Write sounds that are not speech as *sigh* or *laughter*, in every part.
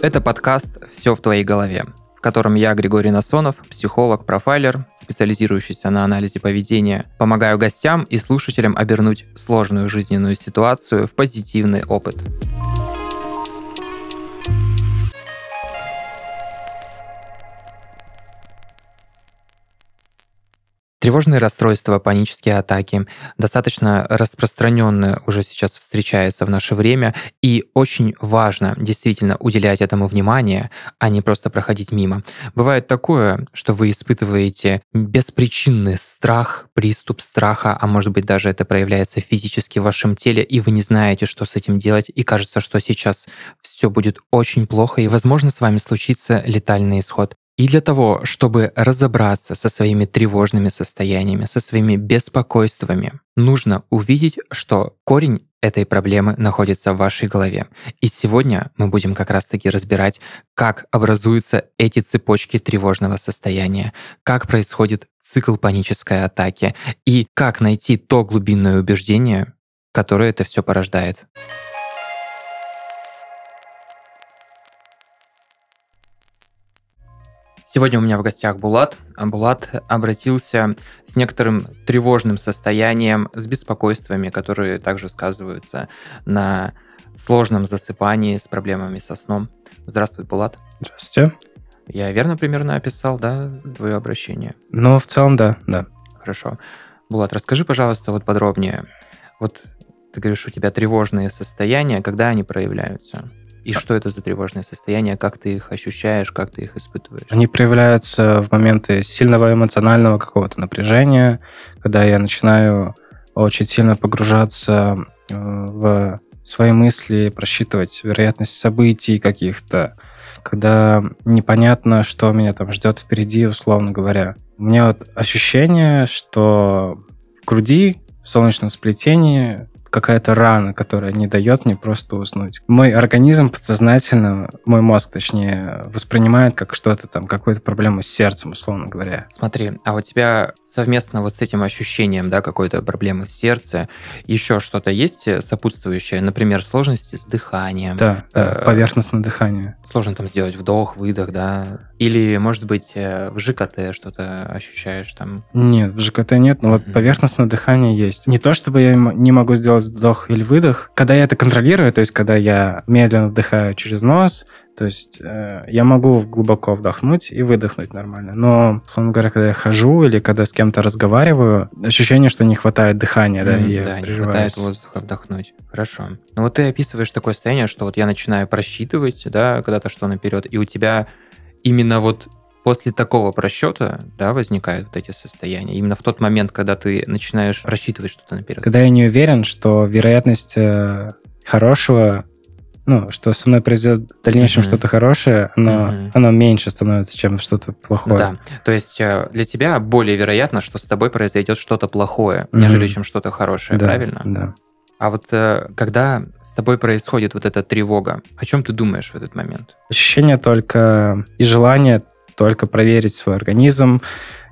Это подкаст «Все в твоей голове», в котором я, Григорий Насонов, психолог, профайлер, специализирующийся на анализе поведения, помогаю гостям и слушателям обернуть сложную жизненную ситуацию в позитивный опыт. Тревожные расстройства, панические атаки достаточно распространенно уже сейчас встречаются в наше время, и очень важно действительно уделять этому внимание, а не просто проходить мимо. Бывает такое, что вы испытываете беспричинный страх, приступ страха, а может быть даже это проявляется физически в вашем теле, и вы не знаете, что с этим делать, и кажется, что сейчас все будет очень плохо, и, возможно, с вами случится летальный исход. И для того, чтобы разобраться со своими тревожными состояниями, со своими беспокойствами, нужно увидеть, что корень этой проблемы находится в вашей голове. И сегодня мы будем как раз-таки разбирать, как образуются эти цепочки тревожного состояния, как происходит цикл панической атаки и как найти то глубинное убеждение, которое это все порождает. Сегодня у меня в гостях Булат. Булат обратился с некоторым тревожным состоянием, с беспокойствами, которые также сказываются на сложном засыпании, с проблемами со сном. Здравствуй, Булат. Здравствуйте. Я верно примерно описал, да, твое обращение? Ну, в целом, да, да. Хорошо. Булат, расскажи, пожалуйста, вот подробнее. Вот ты говоришь, у тебя тревожные состояния, когда они проявляются? И что это за тревожные состояния, как ты их ощущаешь, как ты их испытываешь? Они проявляются в моменты сильного эмоционального какого-то напряжения, когда я начинаю очень сильно погружаться э, в свои мысли, просчитывать вероятность событий каких-то, когда непонятно, что меня там ждет впереди, условно говоря. У меня вот ощущение, что в груди, в солнечном сплетении какая-то рана, которая не дает мне просто уснуть. Мой организм подсознательно, мой мозг, точнее, воспринимает как что-то там, какую-то проблему с сердцем, условно говоря. Смотри, а у тебя совместно вот с этим ощущением, да, какой-то проблемы в сердце, еще что-то есть сопутствующее? Например, сложности с дыханием? Да, да поверхностное дыхание. Сложно там сделать вдох, выдох, да? Или, может быть, э, в ЖКТ что-то ощущаешь там? Нет, в ЖКТ нет, но вот поверхностное дыхание есть. Не то, чтобы я не могу сделать делать вдох или выдох. Когда я это контролирую, то есть когда я медленно вдыхаю через нос, то есть э, я могу глубоко вдохнуть и выдохнуть нормально. Но, условно говоря, когда я хожу или когда с кем-то разговариваю, ощущение, что не хватает дыхания, да, mm, и да, не хватает воздуха вдохнуть. Хорошо. Ну вот ты описываешь такое состояние, что вот я начинаю просчитывать, да, когда-то что наперед, и у тебя именно вот после такого просчета, да, возникают вот эти состояния. Именно в тот момент, когда ты начинаешь рассчитывать что-то наперед. Когда я не уверен, что вероятность э, хорошего, ну, что со мной произойдет в дальнейшем mm-hmm. что-то хорошее, но mm-hmm. оно меньше становится, чем что-то плохое. Да, то есть э, для тебя более вероятно, что с тобой произойдет что-то плохое, mm-hmm. нежели чем что-то хорошее, да, правильно? Да. А вот э, когда с тобой происходит вот эта тревога, о чем ты думаешь в этот момент? Ощущение только и желание только проверить свой организм,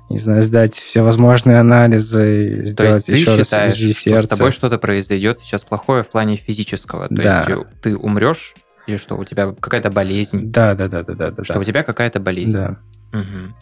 не знаю, сдать все возможные анализы, сделать То есть еще ты раз считаешь, УЗИ сердца. Что с тобой что-то произойдет сейчас плохое в плане физического. То да. есть ты умрешь или что, у тебя какая-то болезнь? Да, да, да, да, да. что да. у тебя какая-то болезнь. Да. Угу.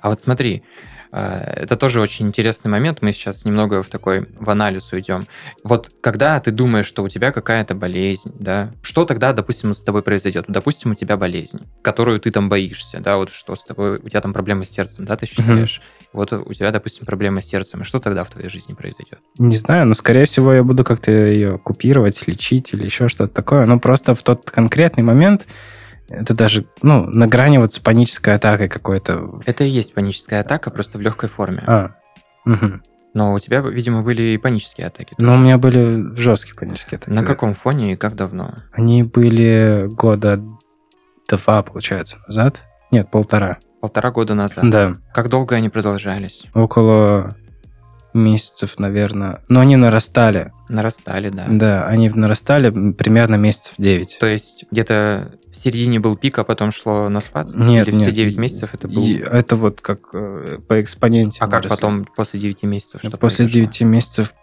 А вот смотри, Э, это тоже очень интересный момент. Мы сейчас немного в такой в анализ уйдем. Вот когда ты думаешь, что у тебя какая-то болезнь, да, что тогда, допустим, с тобой произойдет? Допустим, у тебя болезнь, которую ты там боишься, да, вот что с тобой, у тебя там проблемы с сердцем, да, ты считаешь? Mm-hmm. Вот у тебя, допустим, проблемы с сердцем. И что тогда в твоей жизни произойдет? Не знаю, но, скорее всего, я буду как-то ее купировать, лечить или еще что-то такое. Но просто в тот конкретный момент это даже, ну, на грани вот с панической атакой какой-то. Это и есть паническая атака, просто в легкой форме. А, угу. Но у тебя, видимо, были и панические атаки. Ну, у меня были жесткие панические атаки. На каком фоне и как давно? Они были года два, получается, назад. Нет, полтора. Полтора года назад? Да. Как долго они продолжались? Около месяцев, наверное. Но они нарастали. Нарастали, да. Да, они нарастали примерно месяцев 9. То есть где-то в середине был пик, а потом шло на спад? Нет, Или нет. все 9 месяцев это был... Это вот как э, по экспоненте. А как потом после 9 месяцев? Что после произошло? 9 месяцев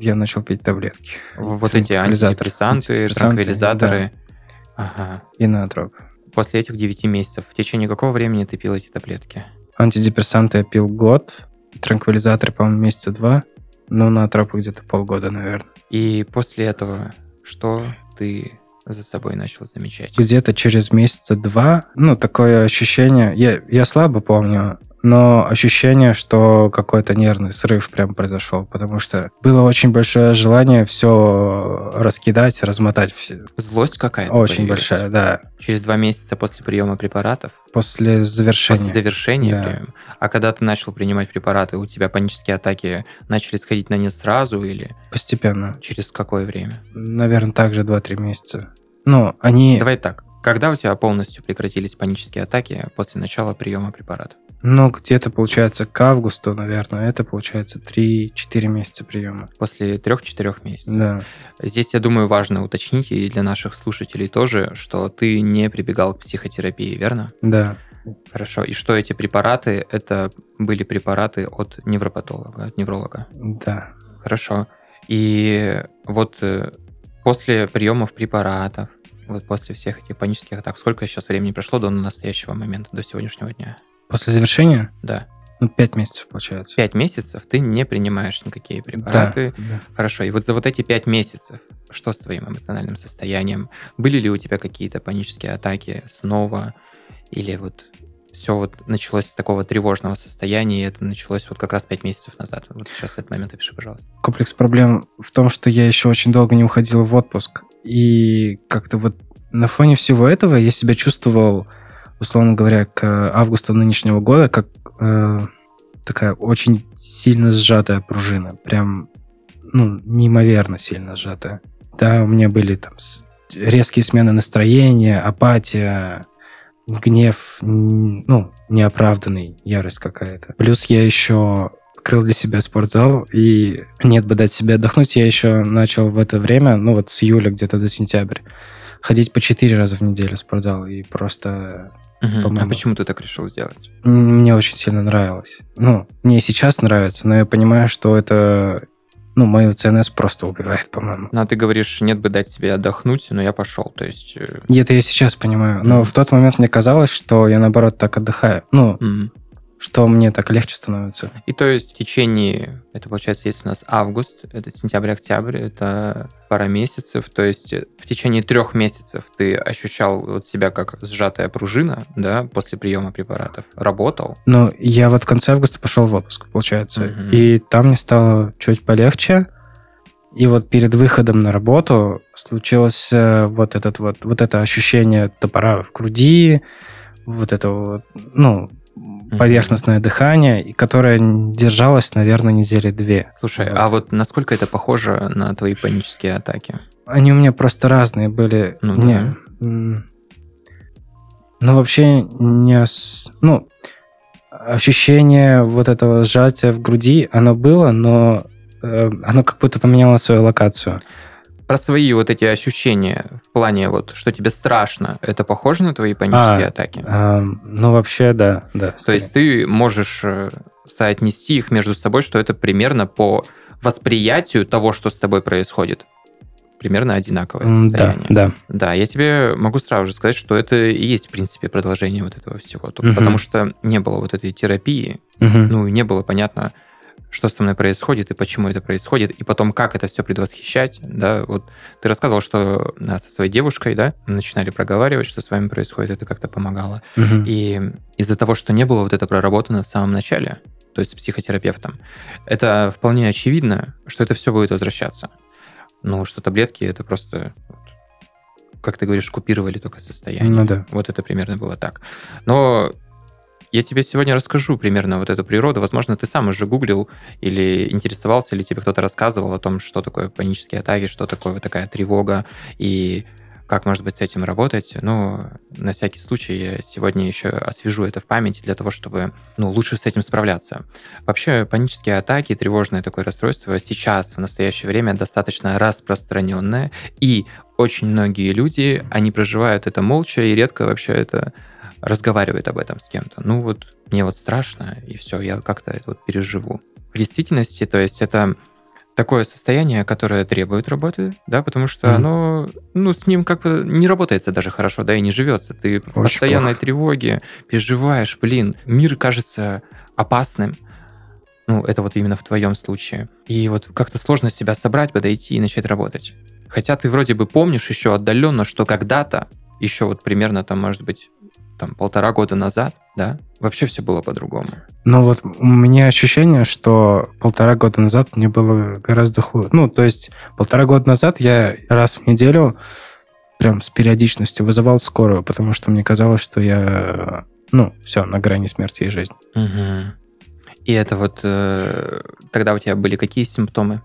я начал пить таблетки. Вот эти антидепрессанты, транквилизаторы. Ага. И наотроп. после этих 9 месяцев, в течение какого времени ты пил эти таблетки? Антидепрессанты я пил год, транквилизаторы, по-моему, месяца два, ну, на тропы где-то полгода, наверное. И после этого что ты за собой начал замечать? Где-то через месяца два, ну, такое ощущение, я, я слабо помню, но ощущение, что какой-то нервный срыв прям произошел, потому что было очень большое желание все раскидать, размотать. Все. Злость какая-то Очень появилась? большая, да. Через два месяца после приема препаратов? После завершения. После завершения Да. приема? А когда ты начал принимать препараты, у тебя панические атаки начали сходить на нет сразу или Постепенно. через какое время? Наверное, также 2-3 месяца. Ну, они... Давай так. Когда у тебя полностью прекратились панические атаки после начала приема препаратов? Ну, где-то, получается, к августу, наверное, это, получается, 3-4 месяца приема. После трех-четырех месяцев. Да. Здесь, я думаю, важно уточнить и для наших слушателей тоже, что ты не прибегал к психотерапии, верно? Да. Хорошо. И что эти препараты, это были препараты от невропатолога, от невролога? Да. Хорошо. И вот э, после приемов препаратов, вот после всех этих панических атак, сколько сейчас времени прошло до настоящего момента, до сегодняшнего дня? После завершения, Да. ну, 5 месяцев, получается. Пять месяцев ты не принимаешь никакие Да. препараты. да. Хорошо. И вот за вот эти пять месяцев, что с твоим эмоциональным состоянием? Были ли у тебя какие-то панические атаки снова? Или вот все вот началось с такого тревожного состояния, и это началось вот как раз пять месяцев назад. Вот сейчас этот момент опиши, пожалуйста. Комплекс проблем в том, что я еще очень долго не уходил в отпуск. И как-то вот на фоне всего этого я себя чувствовал, условно говоря, к августу нынешнего года, как э, такая очень сильно сжатая пружина. Прям, ну, неимоверно сильно сжатая. Да, у меня были там резкие смены настроения, апатия, гнев, ну, неоправданный, ярость какая-то. Плюс я еще открыл для себя спортзал, и нет бы дать себе отдохнуть, я еще начал в это время, ну вот с июля где-то до сентября, ходить по четыре раза в неделю в спортзал, и просто А По-моему. почему ты так решил сделать? мне очень сильно нравилось. Ну, мне сейчас нравится, но я понимаю, что это, ну, мою ЦНС просто убивает, по-моему. Ну, а ты говоришь, нет бы дать себе отдохнуть, но я пошел. То есть... э, это я сейчас понимаю. Но Мгм. в тот момент мне казалось, что я, наоборот, так отдыхаю. Ну, м. Что мне так легче становится. И то есть в течение, это получается, если у нас август, это сентябрь-октябрь, это пара месяцев, то есть в течение трех месяцев ты ощущал вот себя как сжатая пружина, да, после приема препаратов, работал, Но я вот в конце августа пошел в отпуск, получается. Мгм. И там мне стало чуть полегче. И вот перед выходом на работу случилось э, вот, этот вот, вот это ощущение топора в груди, вот это вот, ну, поверхностное дыхание, которое держалось, наверное, недели две. Слушай, а вот насколько это похоже на твои панические атаки? Они у меня просто разные были. Ну не, да. ну, вообще не... Ну, ощущение вот этого сжатия в груди, оно было, но э, оно как будто поменяло свою локацию. Про свои вот эти ощущения в плане вот, что тебе страшно, это похоже на твои панические А, атаки? А, ну, вообще, да, да. То есть ты можешь э, соотнести их между собой, что это примерно по восприятию того, что с тобой происходит. Примерно одинаковое М, Да, состояние. да. Да, я тебе могу сразу же сказать, что это и есть, в принципе, продолжение вот этого всего. Мгм. Потому что не было вот этой терапии, Мгм. ну, и не было понятно, что со мной происходит и почему это происходит, и потом как это все предвосхищать, да, вот ты рассказывал, что а, со своей девушкой, да, начинали проговаривать, что с вами происходит, это как-то помогало. Мгм. И из-за того, что не было вот это проработано в самом начале, то есть с психотерапевтом, это вполне очевидно, что это все будет возвращаться. Ну, что таблетки это просто, как ты говоришь, купировали только состояние. Ну да. Вот это примерно было так. Но я тебе сегодня расскажу примерно вот эту природу. Возможно, ты сам уже гуглил или интересовался, или тебе кто-то рассказывал о том, что такое панические атаки, что такое вот такая тревога и как, может быть, с этим работать. Но на всякий случай я сегодня еще освежу это в памяти для того, чтобы ну, лучше с этим справляться. Вообще, панические атаки, тревожное такое расстройство сейчас, в настоящее время, достаточно распространенное, и очень многие люди, они проживают это молча и редко вообще это разговаривают об этом с кем-то. Ну вот, мне вот страшно, и все, я как-то это вот переживу. В действительности, то есть это такое состояние, которое требует работы, да, потому что Мгм. оно, ну, с ним как бы не работается даже хорошо, да, и не живется. Ты в Очень постоянной плохо. тревоге переживаешь, блин, мир кажется опасным. Ну, это вот именно в твоем случае. И вот как-то сложно себя собрать, подойти и начать работать. Хотя ты вроде бы помнишь еще отдаленно, что когда-то, еще вот примерно там, может быть, там полтора года назад, да, вообще все было по-другому. Ну вот у меня ощущение, что полтора года назад мне было гораздо хуже. Ну, то есть полтора года назад я раз в неделю прям с периодичностью вызывал скорую, потому что мне казалось, что я, ну, все, на грани смерти и жизни. Мгм. И это вот э, тогда у тебя были какие симптомы?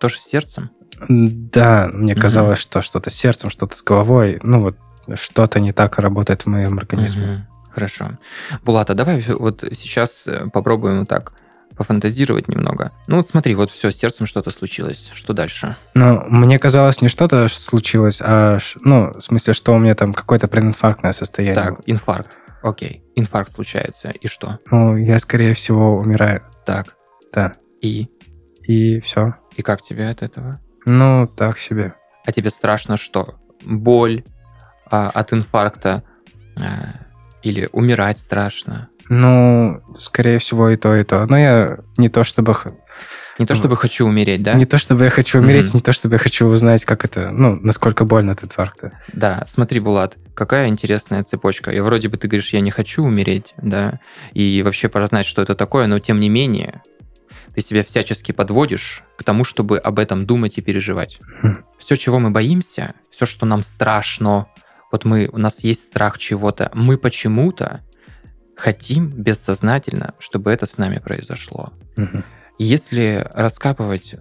Тоже с сердцем? Да, мне Мгм. казалось, что что-то с сердцем, что-то с головой, ну вот что-то не так работает в моем организме. Мгм. Хорошо. Булата, давай вот сейчас э, попробуем вот так пофантазировать немного. Ну вот смотри, вот все, с сердцем что-то случилось. Что дальше? Но мне казалось, не что-то случилось, а, ну, в смысле, что у меня там какое-то прединфарктное состояние. Так, инфаркт. Окей, инфаркт случается. И что? Ну, я, скорее всего, умираю. Так, Да. и? И все. И как тебе от этого? Ну, так себе. А тебе страшно что? Боль а, от инфаркта? А, или умирать страшно? Ну, скорее всего, и то, и то. Но я не то чтобы... Не то чтобы хочу умереть, да? Не то чтобы я хочу умереть, Мгм. не то чтобы я хочу узнать, как это, ну, насколько больно от инфаркта. Да, смотри, Булат, какая интересная цепочка. И вроде бы ты говоришь, я не хочу умереть, да, и вообще пора знать, что это такое, но тем не менее, ты себя всячески подводишь к тому, чтобы об этом думать и переживать. Хм. Все, чего мы боимся, все, что нам страшно, вот мы, у нас есть страх чего-то, мы почему-то хотим бессознательно, чтобы это с нами произошло. Мгм. Если раскапывать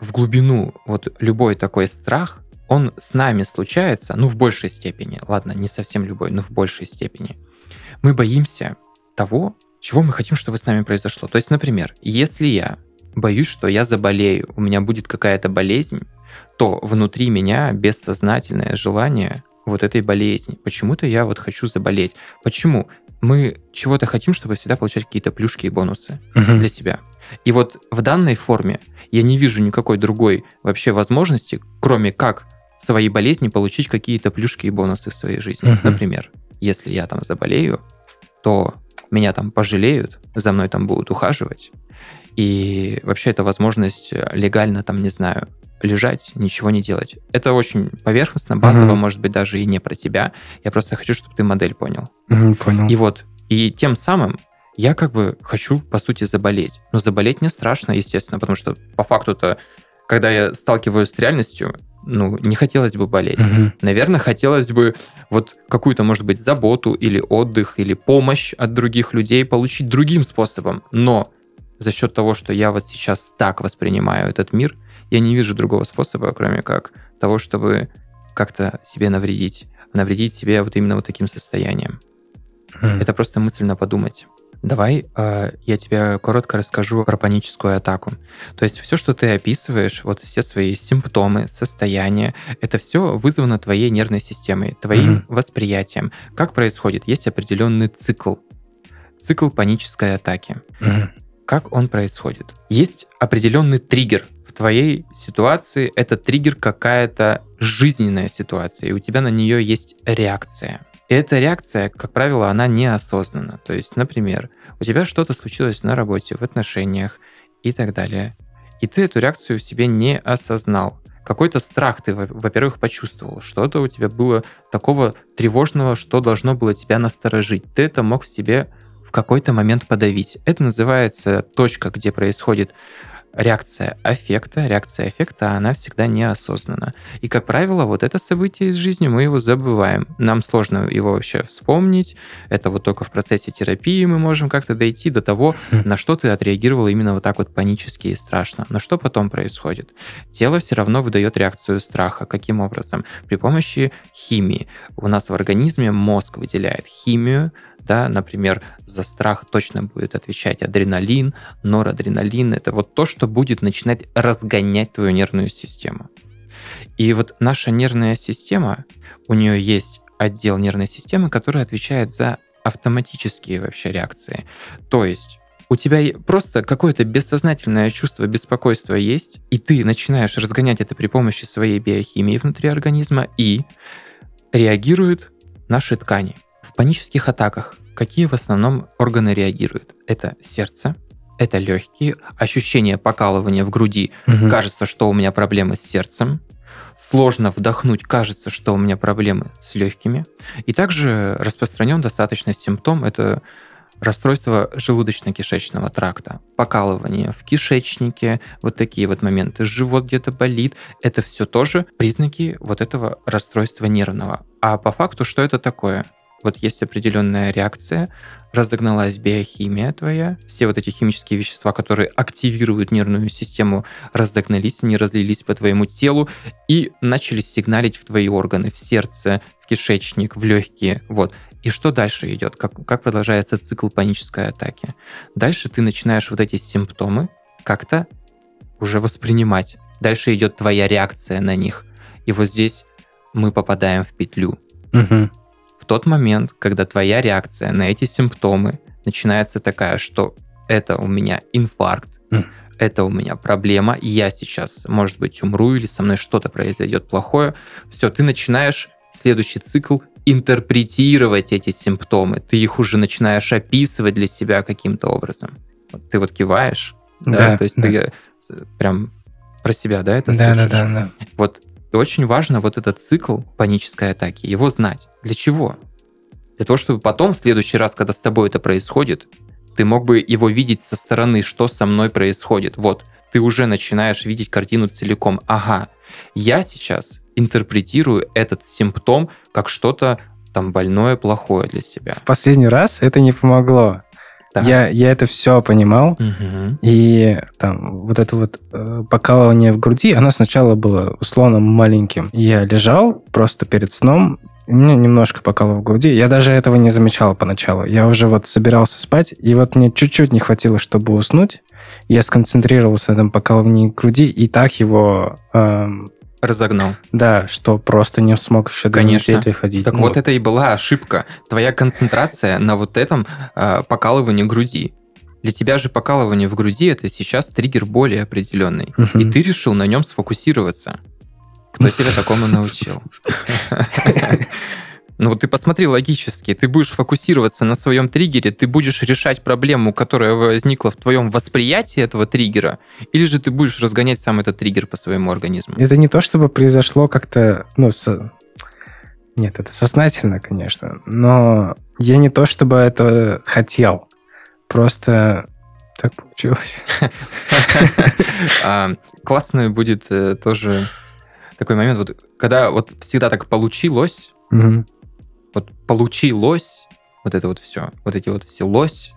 в глубину вот любой такой страх, он с нами случается, ну, в большей степени, ладно, не совсем любой, но в большей степени. Мы боимся того, чего мы хотим, чтобы с нами произошло. То есть, например, если я боюсь, что я заболею, у меня будет какая-то болезнь, то внутри меня бессознательное желание вот этой болезни. Почему-то я вот хочу заболеть. Почему? Мы чего-то хотим, чтобы всегда получать какие-то плюшки и бонусы Мгм. для себя. И вот в данной форме я не вижу никакой другой вообще возможности, кроме как своей болезни получить какие-то плюшки и бонусы в своей жизни. Мгм. Например, если я там заболею, то меня там пожалеют, за мной там будут ухаживать. И вообще это возможность э, легально там, не знаю, лежать, ничего не делать. Это очень поверхностно, базово, Мгм. может быть, даже и не про тебя. Я просто хочу, чтобы ты модель понял. Мгм, Понял. И вот, и тем самым я как бы хочу, по сути, заболеть. Но заболеть не страшно, естественно, потому что по факту-то, когда я сталкиваюсь с реальностью, ну, не хотелось бы болеть. Мгм. Наверное, хотелось бы вот какую-то, может быть, заботу или отдых, или помощь от других людей получить другим способом. Но за счет того, что я вот сейчас так воспринимаю этот мир, я не вижу другого способа, кроме как того, чтобы как-то себе навредить. Навредить себе вот именно вот таким состоянием. Мгм. Это просто мысленно подумать. Давай э, я тебе коротко расскажу про паническую атаку. То есть все, что ты описываешь, вот все свои симптомы, состояния, это все вызвано твоей нервной системой, твоим Мгм. восприятием. Как происходит? Есть определенный цикл. Цикл панической атаки. Мгм. Как он происходит? Есть определенный триггер в твоей ситуации. Это триггер какая-то жизненная ситуация, и у тебя на нее есть реакция. И эта реакция, как правило, она неосознанна. То есть, например, у тебя что-то случилось на работе, в отношениях и так далее. И ты эту реакцию в себе не осознал. Какой-то страх ты, во- во-первых, почувствовал. Что-то у тебя было такого тревожного, что должно было тебя насторожить. Ты это мог в себе в какой-то момент подавить. Это называется точка, где происходит реакция аффекта. Реакция аффекта, она всегда неосознанна. И, как правило, вот это событие из жизни, мы его забываем. Нам сложно его вообще вспомнить. Это вот только в процессе терапии мы можем как-то дойти до того, Хм. на что ты отреагировал именно вот так вот панически и страшно. Но что потом происходит? Тело все равно выдает реакцию страха. Каким образом? При помощи химии. У нас в организме мозг выделяет химию, да, например, за страх точно будет отвечать адреналин, норадреналин. Это вот то, что будет начинать разгонять твою нервную систему. И вот наша нервная система, у нее есть отдел нервной системы, который отвечает за автоматические вообще реакции. То есть у тебя просто какое-то бессознательное чувство беспокойства есть, и ты начинаешь разгонять это при помощи своей биохимии внутри организма, и реагируют наши ткани. В панических атаках какие в основном органы реагируют? Это сердце, это легкие, ощущение покалывания в груди, угу. кажется, что у меня проблемы с сердцем, сложно вдохнуть, кажется, что у меня проблемы с легкими. И также распространен достаточно симптом, это расстройство желудочно-кишечного тракта, покалывание в кишечнике, вот такие вот моменты, живот где-то болит, это все тоже признаки вот этого расстройства нервного. А по факту что это такое? Вот есть определенная реакция, разогналась биохимия твоя, все вот эти химические вещества, которые активируют нервную систему, разогнались, не разлились по твоему телу и начали сигналить в твои органы, в сердце, в кишечник, в легкие. Вот. И что дальше идет? Как, как продолжается цикл панической атаки? Дальше ты начинаешь вот эти симптомы как-то уже воспринимать. Дальше идет твоя реакция на них. И вот здесь мы попадаем в петлю. Угу тот момент, когда твоя реакция на эти симптомы начинается такая, что это у меня инфаркт, mm. это у меня проблема, я сейчас, может быть, умру или со мной что-то произойдет плохое, все, ты начинаешь следующий цикл интерпретировать эти симптомы, ты их уже начинаешь описывать для себя каким-то образом. Ты вот киваешь, да, да то есть да. ты прям про себя, да, это да, слышишь? Да, да, да. Вот очень важно вот этот цикл панической атаки, его знать. Для чего? Для того, чтобы потом, в следующий раз, когда с тобой это происходит, ты мог бы его видеть со стороны, что со мной происходит. Вот, ты уже начинаешь видеть картину целиком. Ага, я сейчас интерпретирую этот симптом как что-то там больное, плохое для себя. В последний раз это не помогло. Да. Я, я это все понимал, угу. и там вот это вот э, покалывание в груди, оно сначала было условно маленьким. Я лежал просто перед сном, и мне немножко покалывало в груди. Я даже этого не замечал поначалу. Я уже вот собирался спать, и вот мне чуть-чуть не хватило, чтобы уснуть. Я сконцентрировался на этом покалывании груди, и так его эм, разогнал. Да, что просто не смог еще до недели ходить. Так ну, вот это и была ошибка. Твоя концентрация на вот этом э, покалывании груди. Для тебя же покалывание в груди это сейчас триггер более определенный. Угу. И ты решил на нем сфокусироваться. Кто тебя такому научил? *laughs* Ну вот ты посмотри логически, ты будешь фокусироваться на своем триггере, ты будешь решать проблему, которая возникла в твоем восприятии этого триггера, или же ты будешь разгонять сам этот триггер по своему организму? Это не то, чтобы произошло как-то, ну, с... нет, это сознательно, конечно, но я не то, чтобы это хотел, просто так получилось. *laughs* А, классно будет э, тоже такой момент, вот когда вот всегда так получилось, вот получилось, вот это вот все, вот эти вот все лось,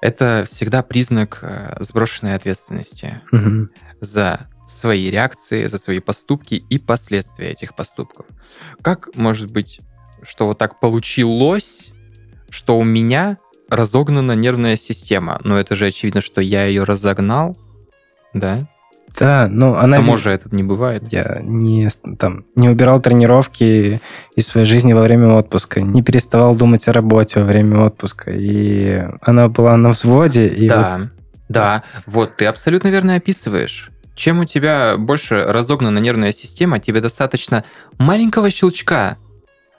это всегда признак э, сброшенной ответственности угу. за свои реакции, за свои поступки и последствия этих поступков. Как может быть, что вот так получилось, что у меня разогнана нервная система? Но это же очевидно, что я ее разогнал, да? Да, но она... Само же этот не бывает. Я не, там, не убирал тренировки из своей жизни во время отпуска, не переставал думать о работе во время отпуска, и она была на взводе. И да, вот... да, вот ты абсолютно верно описываешь. Чем у тебя больше разогнана нервная система, тебе достаточно маленького щелчка,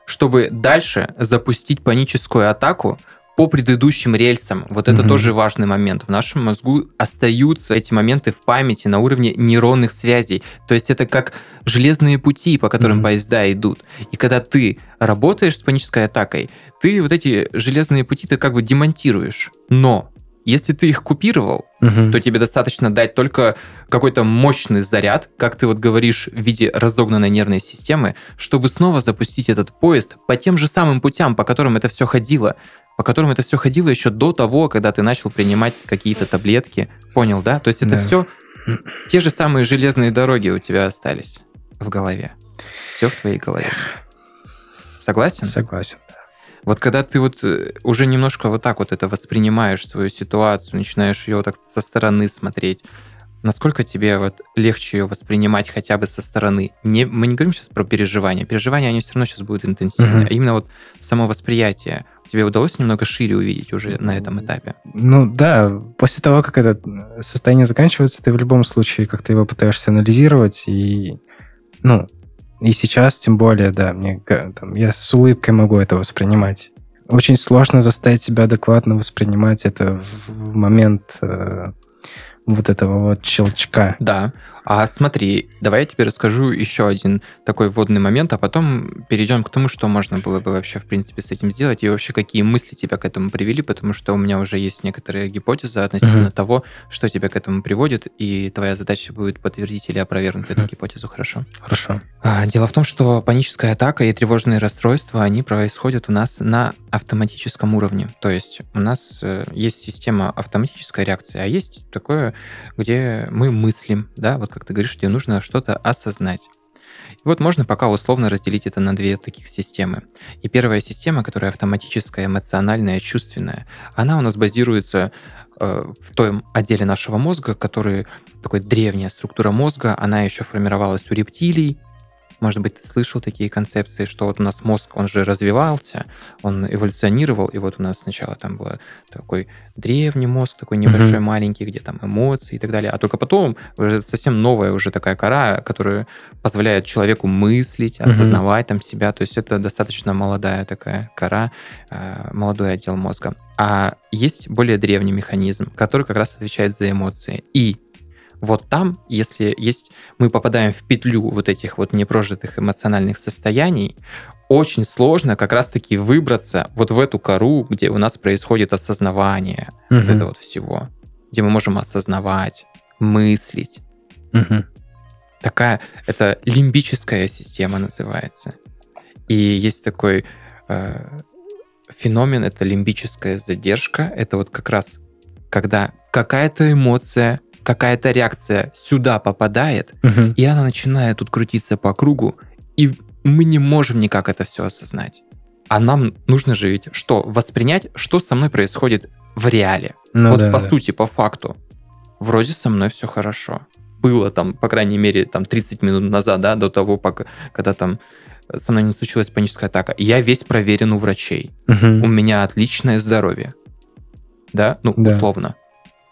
чтобы дальше запустить паническую атаку, по предыдущим рельсам. Вот это mm-hmm. тоже важный момент. В нашем мозгу остаются эти моменты в памяти на уровне нейронных связей. То есть это как железные пути, по которым mm-hmm. поезда идут. И когда ты работаешь с панической атакой, ты вот эти железные пути ты как бы демонтируешь. Но если ты их купировал, угу. то тебе достаточно дать только какой-то мощный заряд, как ты вот говоришь, в виде разогнанной нервной системы, чтобы снова запустить этот поезд по тем же самым путям, по которым это все ходило по которым это все ходило еще до того, когда ты начал принимать какие-то таблетки. Понял, да? То есть это да. все те же самые железные дороги у тебя остались в голове. Все в твоей голове. Согласен? Согласен. Вот когда ты вот э, уже немножко вот так вот это воспринимаешь свою ситуацию, начинаешь ее так со стороны смотреть, насколько тебе вот легче ее воспринимать хотя бы со стороны? Не, мы не говорим сейчас про переживания. Переживания, они все равно сейчас будут интенсивны. Mm-hmm. А именно вот само восприятие. Тебе удалось немного шире увидеть уже на этом этапе? Ну да, после того, как это состояние заканчивается, ты в любом случае как-то его пытаешься анализировать и, ну, и сейчас, тем более, да, мне там, я с улыбкой могу это воспринимать. Очень сложно заставить себя адекватно воспринимать это в момент э, вот этого вот щелчка. Да. А смотри, давай я тебе расскажу еще один такой вводный момент, а потом перейдем к тому, что можно было бы вообще, в принципе, с этим сделать, и вообще какие мысли тебя к этому привели, потому что у меня уже есть некоторые гипотезы относительно uh-huh. того, что тебя к этому приводит, и твоя задача будет подтвердить или опровергнуть uh-huh. эту гипотезу, хорошо? Хорошо. А, дело в том, что паническая атака и тревожные расстройства, они происходят у нас на автоматическом уровне. То есть у нас э, есть система автоматической реакции, а есть такое, где мы мыслим, да, вот как ты говоришь, тебе нужно что-то осознать. И вот можно пока условно разделить это на две таких системы. И первая система, которая автоматическая, эмоциональная, чувственная, она у нас базируется э, в том отделе нашего мозга, который такой древняя структура мозга, она еще формировалась у рептилий, может быть, ты слышал такие концепции, что вот у нас мозг, он же развивался, он эволюционировал, и вот у нас сначала там был такой древний мозг, такой небольшой, mm-hmm. маленький, где там эмоции и так далее, а только потом уже совсем новая уже такая кора, которая позволяет человеку мыслить, осознавать mm-hmm. там себя, то есть это достаточно молодая такая кора, э, молодой отдел мозга. А есть более древний механизм, который как раз отвечает за эмоции. И вот там, если есть, мы попадаем в петлю вот этих вот непрожитых эмоциональных состояний, очень сложно как раз-таки выбраться вот в эту кору, где у нас происходит осознавание угу. вот этого вот всего, где мы можем осознавать, мыслить. Угу. Такая, это лимбическая система называется. И есть такой э, феномен, это лимбическая задержка. Это вот как раз, когда какая-то эмоция какая-то реакция сюда попадает, угу. и она начинает тут крутиться по кругу, и мы не можем никак это все осознать. А нам нужно же ведь что? Воспринять, что со мной происходит в реале. Ну, вот да, по да. сути, по факту. Вроде со мной все хорошо. Было там, по крайней мере, там 30 минут назад, да, до того, пока, когда там со мной не случилась паническая атака. Я весь проверен у врачей. Угу. У меня отличное здоровье. Да, ну, да. условно.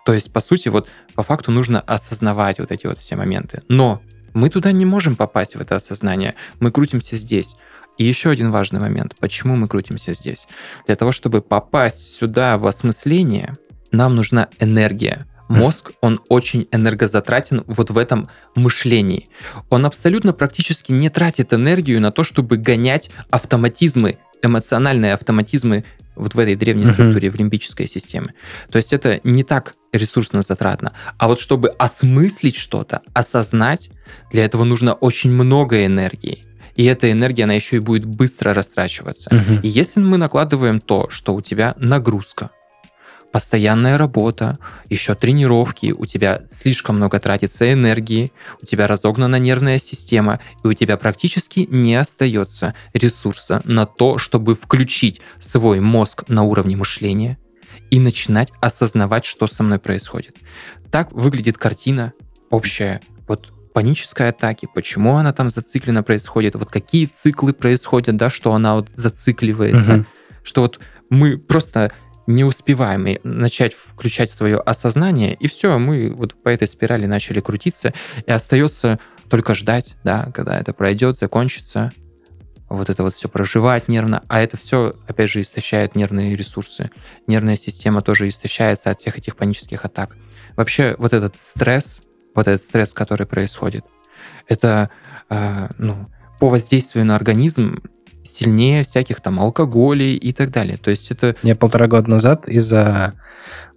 То есть, по сути, вот по факту нужно осознавать вот эти вот все моменты. Но мы туда не можем попасть в это осознание. Мы крутимся здесь. И еще один важный момент. Почему мы крутимся здесь? Для того, чтобы попасть сюда в осмысление, нам нужна энергия. Мозг, он очень энергозатратен вот в этом мышлении. Он абсолютно практически не тратит энергию на то, чтобы гонять автоматизмы, эмоциональные автоматизмы вот в этой древней uh-huh. структуре, в лимбической системе. То есть это не так ресурсно затратно. А вот чтобы осмыслить что-то, осознать, для этого нужно очень много энергии. И эта энергия, она еще и будет быстро растрачиваться. Uh-huh. И если мы накладываем то, что у тебя нагрузка, постоянная работа, еще тренировки, у тебя слишком много тратится энергии, у тебя разогнана нервная система, и у тебя практически не остается ресурса на то, чтобы включить свой мозг на уровне мышления и начинать осознавать, что со мной происходит. Так выглядит картина общая. Вот панической атаки, почему она там зациклена происходит, вот какие циклы происходят, да, что она вот зацикливается, угу. что вот мы просто не успеваем начать включать свое осознание, и все, мы вот по этой спирали начали крутиться, и остается только ждать, да, когда это пройдет, закончится, вот это вот все проживать нервно, а это все, опять же, истощает нервные ресурсы. Нервная система тоже истощается от всех этих панических атак. Вообще, вот этот стресс, вот этот стресс, который происходит, это, э, ну, по воздействию на организм сильнее всяких там алкоголей и так далее. То есть это... Я полтора года назад из-за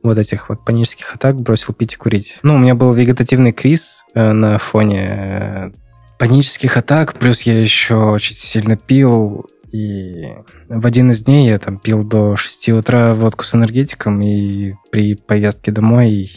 вот этих вот панических атак бросил пить и курить. Ну, у меня был вегетативный криз э, на фоне э, панических атак, плюс я еще очень сильно пил, и в один из дней я там пил до 6 утра водку с энергетиком, и при поездке домой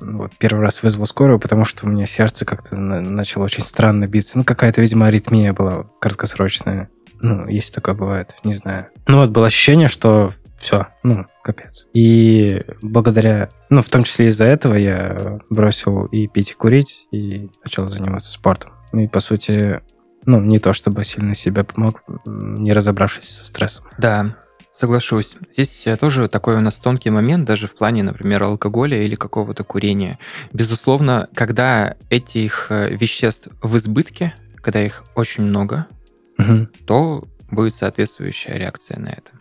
вот, первый раз вызвал скорую, потому что у меня сердце как-то начало очень странно биться. Ну, какая-то, видимо, аритмия была краткосрочная. Ну, если такое бывает, не знаю. Ну вот было ощущение, что все, ну, капец. И благодаря, ну, в том числе из-за этого я бросил и пить, и курить, и начал заниматься спортом. И, по сути, ну, не то чтобы сильно себе помог, не разобравшись со стрессом. Да, Соглашусь. Здесь э, тоже такой у нас тонкий момент, даже в плане, например, алкоголя или какого-то курения. Безусловно, когда этих э, веществ в избытке, когда их очень много, угу. то будет соответствующая реакция на это.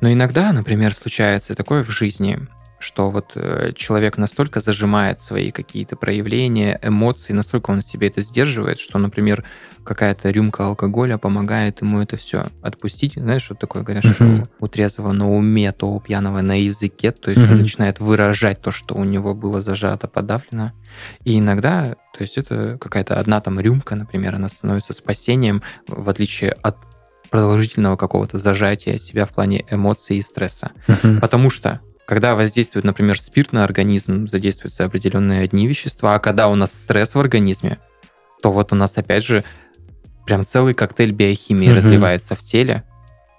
Но иногда, например, случается такое в жизни, что вот э, человек настолько зажимает свои какие-то проявления, эмоции, настолько он себе это сдерживает, что, например, какая-то рюмка алкоголя помогает ему это все отпустить. Знаешь, что такое говорят, uh-huh. что у трезвого на уме, то у пьяного на языке, то есть uh-huh. он начинает выражать то, что у него было зажато, подавлено. И иногда, то есть это какая-то одна там рюмка, например, она становится спасением, в отличие от продолжительного какого-то зажатия себя в плане эмоций и стресса. Uh-huh. Потому что когда воздействует, например, спирт на организм, задействуются определенные одни вещества, а когда у нас стресс в организме, то вот у нас опять же прям целый коктейль биохимии mm-hmm. разливается в теле,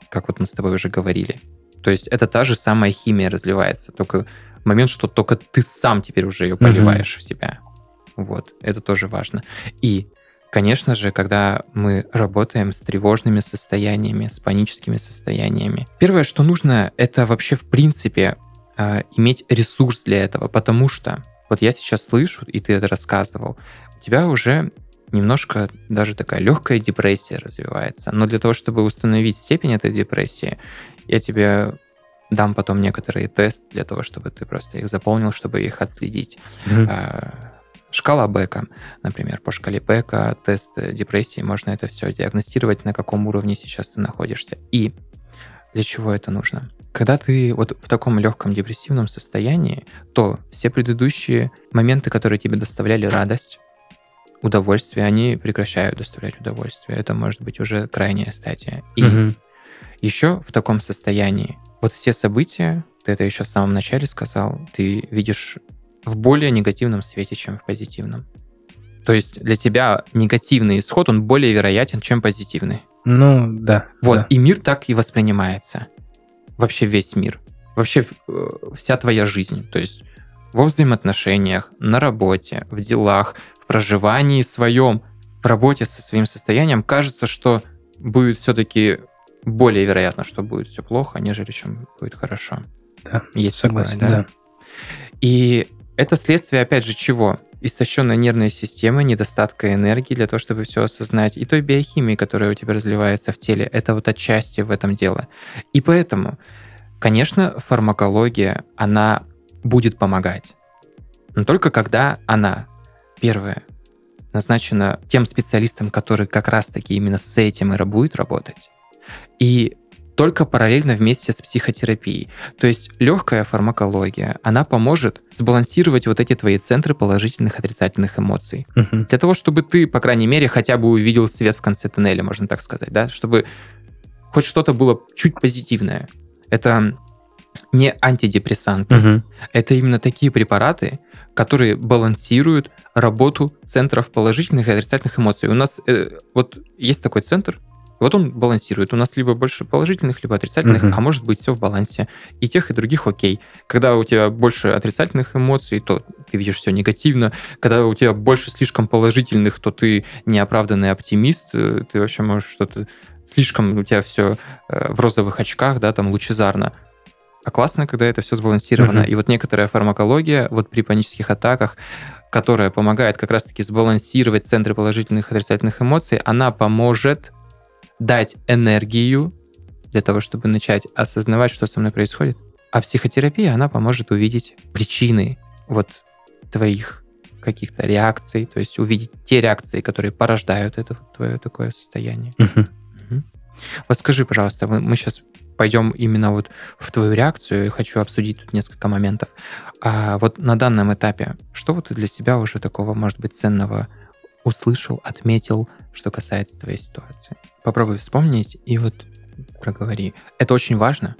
как вот мы с тобой уже говорили. То есть это та же самая химия разливается, только момент, что только ты сам теперь уже ее поливаешь mm-hmm. в себя. Вот, это тоже важно. И, конечно же, когда мы работаем с тревожными состояниями, с паническими состояниями, первое, что нужно, это вообще в принципе э, иметь ресурс для этого, потому что вот я сейчас слышу, и ты это рассказывал, у тебя уже немножко даже такая легкая депрессия развивается. Но для того, чтобы установить степень этой депрессии, я тебе дам потом некоторые тесты для того, чтобы ты просто их заполнил, чтобы их отследить. Mm-hmm. Шкала Бека, например, по шкале Бека тест депрессии, можно это все диагностировать, на каком уровне сейчас ты находишься. И для чего это нужно? Когда ты вот в таком легком депрессивном состоянии, то все предыдущие моменты, которые тебе доставляли радость, удовольствие, они прекращают доставлять удовольствие. Это может быть уже крайняя стадия. И угу. еще в таком состоянии вот все события, ты это еще в самом начале сказал, ты видишь в более негативном свете, чем в позитивном. То есть для тебя негативный исход, он более вероятен, чем позитивный. Ну, да. Вот, да. и мир так и воспринимается вообще весь мир, вообще э, вся твоя жизнь. То есть во взаимоотношениях, на работе, в делах, в проживании своем, в работе со своим состоянием, кажется, что будет все-таки более вероятно, что будет все плохо, нежели чем будет хорошо. Да, Есть согласен, такое, да? да. И это следствие, опять же, чего? Истощенной нервной системы, недостатка энергии для того, чтобы все осознать, и той биохимии, которая у тебя разливается в теле. Это вот отчасти в этом дело. И поэтому, конечно, фармакология, она будет помогать. Но только когда она, первое, назначена тем специалистам, который как раз-таки именно с этим и будет работать. И только параллельно вместе с психотерапией. То есть легкая фармакология, она поможет сбалансировать вот эти твои центры положительных, отрицательных эмоций. Угу. Для того, чтобы ты, по крайней мере, хотя бы увидел свет в конце тоннеля, можно так сказать, да, чтобы хоть что-то было чуть позитивное. Это не антидепрессанты. Угу. Это именно такие препараты, которые балансируют работу центров положительных и отрицательных эмоций. У нас э, вот есть такой центр, вот он балансирует. У нас либо больше положительных, либо отрицательных, угу. а может быть все в балансе. И тех, и других окей. Когда у тебя больше отрицательных эмоций, то ты видишь все негативно. Когда у тебя больше слишком положительных, то ты неоправданный оптимист. Э, ты вообще можешь что-то слишком у тебя все э, в розовых очках, да, там лучезарно. А классно, когда это все сбалансировано. Mm-hmm. И вот некоторая фармакология вот при панических атаках, которая помогает как раз-таки сбалансировать центры положительных и отрицательных эмоций, она поможет дать энергию для того, чтобы начать осознавать, что со мной происходит. А психотерапия, она поможет увидеть причины вот твоих каких-то реакций, то есть увидеть те реакции, которые порождают это твое такое состояние. Uh-huh. Угу. Вот скажи, пожалуйста, мы, мы сейчас пойдем именно вот в твою реакцию, и хочу обсудить тут несколько моментов. А вот на данном этапе, что вот ты для себя уже такого, может быть, ценного услышал, отметил, что касается твоей ситуации? Попробуй вспомнить и вот проговори. Это очень важно,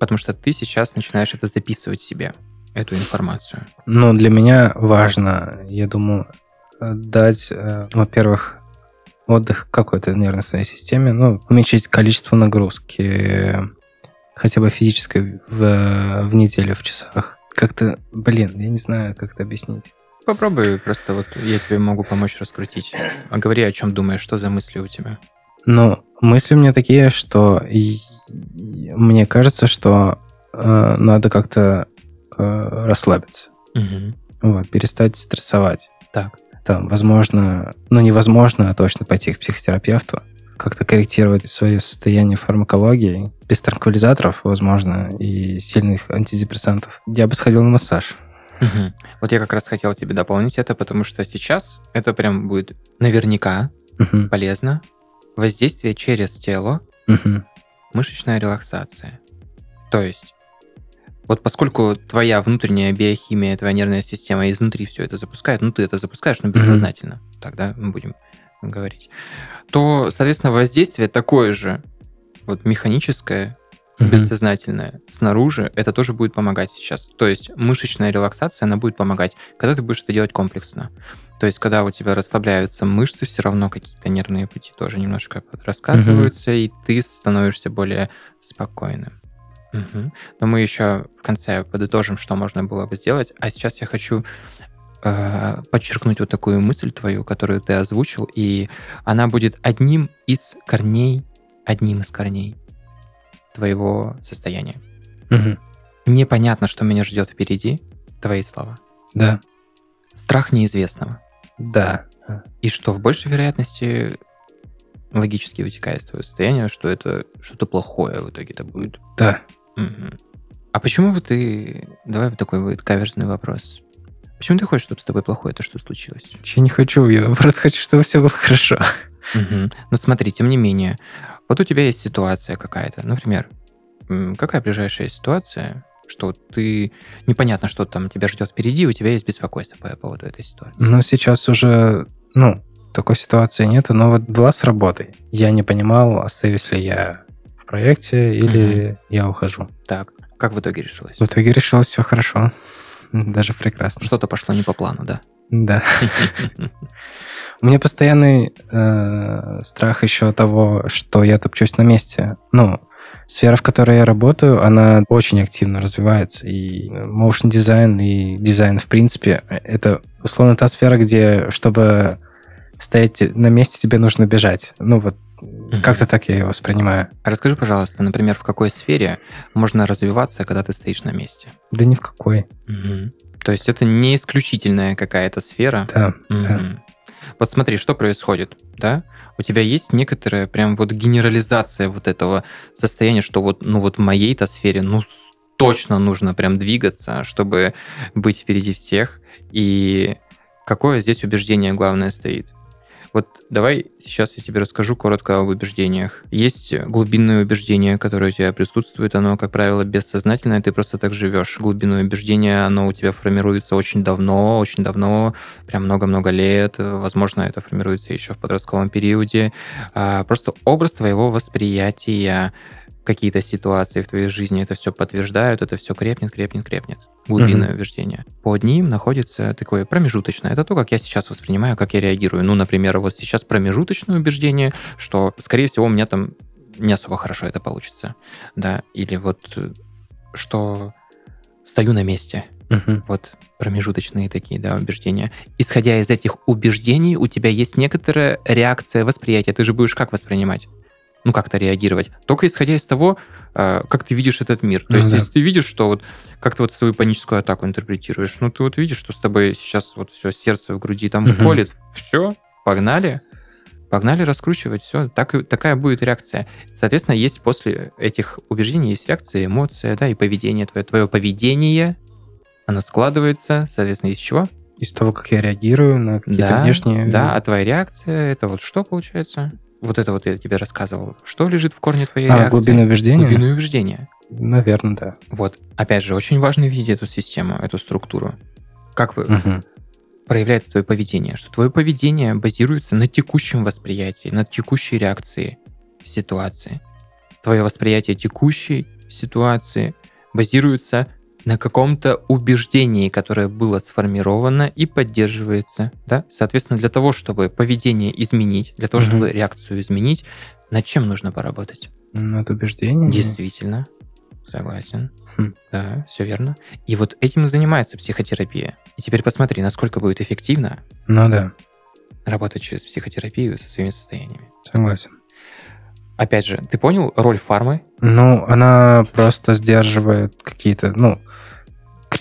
потому что ты сейчас начинаешь это записывать себе, эту информацию. Ну, для меня важно, я думаю, дать, э, во-первых, отдых какой-то нервной системе, ну, уменьшить количество нагрузки, хотя бы физической в, в неделю в часах. Как-то, блин, я не знаю, как это объяснить. Попробуй просто вот я тебе могу помочь раскрутить. А говори, о чем думаешь, что за мысли у тебя? Ну, мысли у меня такие, что мне кажется, что э, надо как-то э, расслабиться. Угу. Вот, перестать стрессовать. Так. Там, возможно, ну невозможно, а точно пойти к психотерапевту, как-то корректировать свое состояние фармакологии без транквилизаторов, возможно, и сильных антидепрессантов. Я бы сходил на массаж. Угу. Вот я как раз хотел тебе дополнить это, потому что сейчас это прям будет наверняка Угу. полезно. Воздействие через тело, Угу. мышечная релаксация. То есть, вот поскольку твоя внутренняя биохимия, твоя нервная система изнутри все это запускает, ну ты это запускаешь, но бессознательно, тогда мы будем говорить, то, соответственно, воздействие такое же, вот механическое, Мгм. бессознательное снаружи, это тоже будет помогать сейчас. То есть мышечная релаксация, она будет помогать, когда ты будешь это делать комплексно. То есть, когда у тебя расслабляются мышцы, все равно какие-то нервные пути тоже немножко раскатываются, и ты становишься более спокойным. Мгм. Но мы еще в конце подытожим, что можно было бы сделать. А сейчас я хочу э, подчеркнуть вот такую мысль твою, которую ты озвучил, и она будет одним из корней, одним из корней твоего состояния. Мгм. Непонятно, что меня ждет впереди, твои слова. Да. Страх неизвестного. Да. И что в большей вероятности логически вытекает из твоего состояния, что это что-то плохое в итоге это будет. Да. Мгм. А почему бы ты... Давай вот такой будет каверзный вопрос. Почему ты хочешь, чтобы с тобой плохое это что случилось? Я не хочу, я наоборот хочу, чтобы все было хорошо. Мгм. Ну смотри, тем не менее, вот у тебя есть ситуация какая-то, например, какая ближайшая ситуация, что ты непонятно, что там тебя ждет впереди, у тебя есть беспокойство по поводу этой ситуации. Но сейчас уже, ну, такой ситуации нету, но вот была с работой. Я не понимал, остаюсь ли я в проекте или я ухожу. Так, как в итоге решилось? В итоге решилось все хорошо. Даже прекрасно. Что-то пошло не по плану, да? Да. *laughs* У меня постоянный э, страх еще того, что я топчусь на месте. Ну, сфера, в которой я работаю, она очень активно развивается. И motion дизайн, и дизайн в принципе, это условно та сфера, где, чтобы стоять на месте, тебе нужно бежать. Ну вот, как-то так я ее воспринимаю. Расскажи, пожалуйста, например, в какой сфере можно развиваться, когда ты стоишь на месте? Да ни в какой. Мгм. То есть это не исключительная какая-то сфера. Да. да. Вот смотри, что происходит, да? У тебя есть некоторая прям вот генерализация вот этого состояния, что вот, ну вот в моей-то сфере, ну точно нужно прям двигаться, чтобы быть впереди всех. И какое здесь убеждение главное стоит? Вот давай сейчас я тебе расскажу коротко об убеждениях. Есть глубинное убеждение, которое у тебя присутствует, оно, как правило, бессознательное, ты просто так живешь. Глубинное убеждение, оно у тебя формируется очень давно, очень давно, прям много-много лет. Возможно, это формируется еще в подростковом периоде. А, Просто образ твоего восприятия какие-то ситуации в твоей жизни это все подтверждают, это все крепнет, крепнет, крепнет. Глубинное убеждение. Под ним находится такое промежуточное. Это то, как я сейчас воспринимаю, как я реагирую. Ну, например, вот сейчас промежуточное убеждение, что, скорее всего, у меня там не особо хорошо это получится. Да, или вот что стою на месте. Мгм. Вот промежуточные такие, да, убеждения. Исходя из этих убеждений, у тебя есть некоторая реакция восприятия. Ты же будешь как воспринимать? Ну, как-то реагировать. Только исходя из того, э, как ты видишь этот мир. То Ну есть, да. если ты видишь, что вот как ты вот свою паническую атаку интерпретируешь, ну, ты вот видишь, что с тобой сейчас вот все сердце в груди там Мгм. колет, все, погнали, погнали раскручивать, все, так, такая будет реакция. Соответственно, есть после этих убеждений есть реакция, эмоция, да, и поведение твое. Твое поведение, оно складывается, соответственно, из чего? Из того, как я реагирую на какие-то Да, внешние... да, а твоя реакция, это вот что получается? Вот это вот я тебе рассказывал. Что лежит в корне твоей А, реакции? глубинное убеждение? Глубинное убеждение. Наверное, да. Вот, опять же, очень важно видеть эту систему, эту структуру. Как вы, Мгм. проявляется твое поведение? Что твое поведение базируется на текущем восприятии, на текущей реакции ситуации. Твое восприятие текущей ситуации базируется на каком-то убеждении, которое было сформировано и поддерживается. Да? Соответственно, для того, чтобы поведение изменить, для того, чтобы реакцию изменить, над чем нужно поработать? Над убеждением. Действительно. Согласен. Хм. Да, все верно. И вот этим и занимается психотерапия. И теперь посмотри, насколько будет эффективно Ну да, работать через психотерапию со своими состояниями. согласен. Опять же, ты понял роль фармы? Ну, она просто сдерживает какие-то, ну,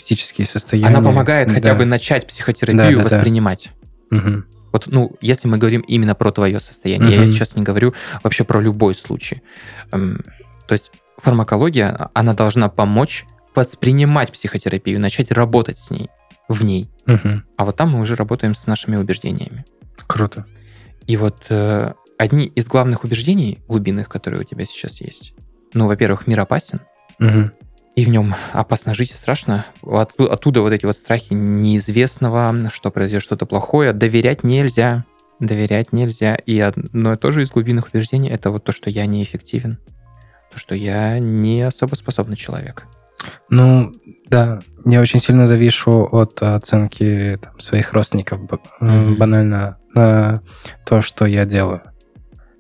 критические состояния. Она помогает хотя Да. бы начать психотерапию Да, да, да. воспринимать. Мгм. Вот, ну, если мы говорим именно про твое состояние, я Мгм. сейчас не говорю вообще про любой случай. Эм, То есть фармакология, она должна помочь воспринимать психотерапию, начать работать с ней, в ней. Мгм. А вот там мы уже работаем с нашими убеждениями. Круто. И вот э, одни из главных убеждений глубинных, которые у тебя сейчас есть, ну, во-первых, мир опасен, Мгм. И в нем опасно жить и страшно. Отту- Оттуда вот эти вот страхи неизвестного, что произойдет что-то плохое. Доверять нельзя. Доверять нельзя. И одно тоже из глубинных убеждений это вот то, что я неэффективен. То, что я не особо способный человек. Ну, да, я очень сильно завишу от оценки там, своих родственников Мгм. банально на то, что я делаю.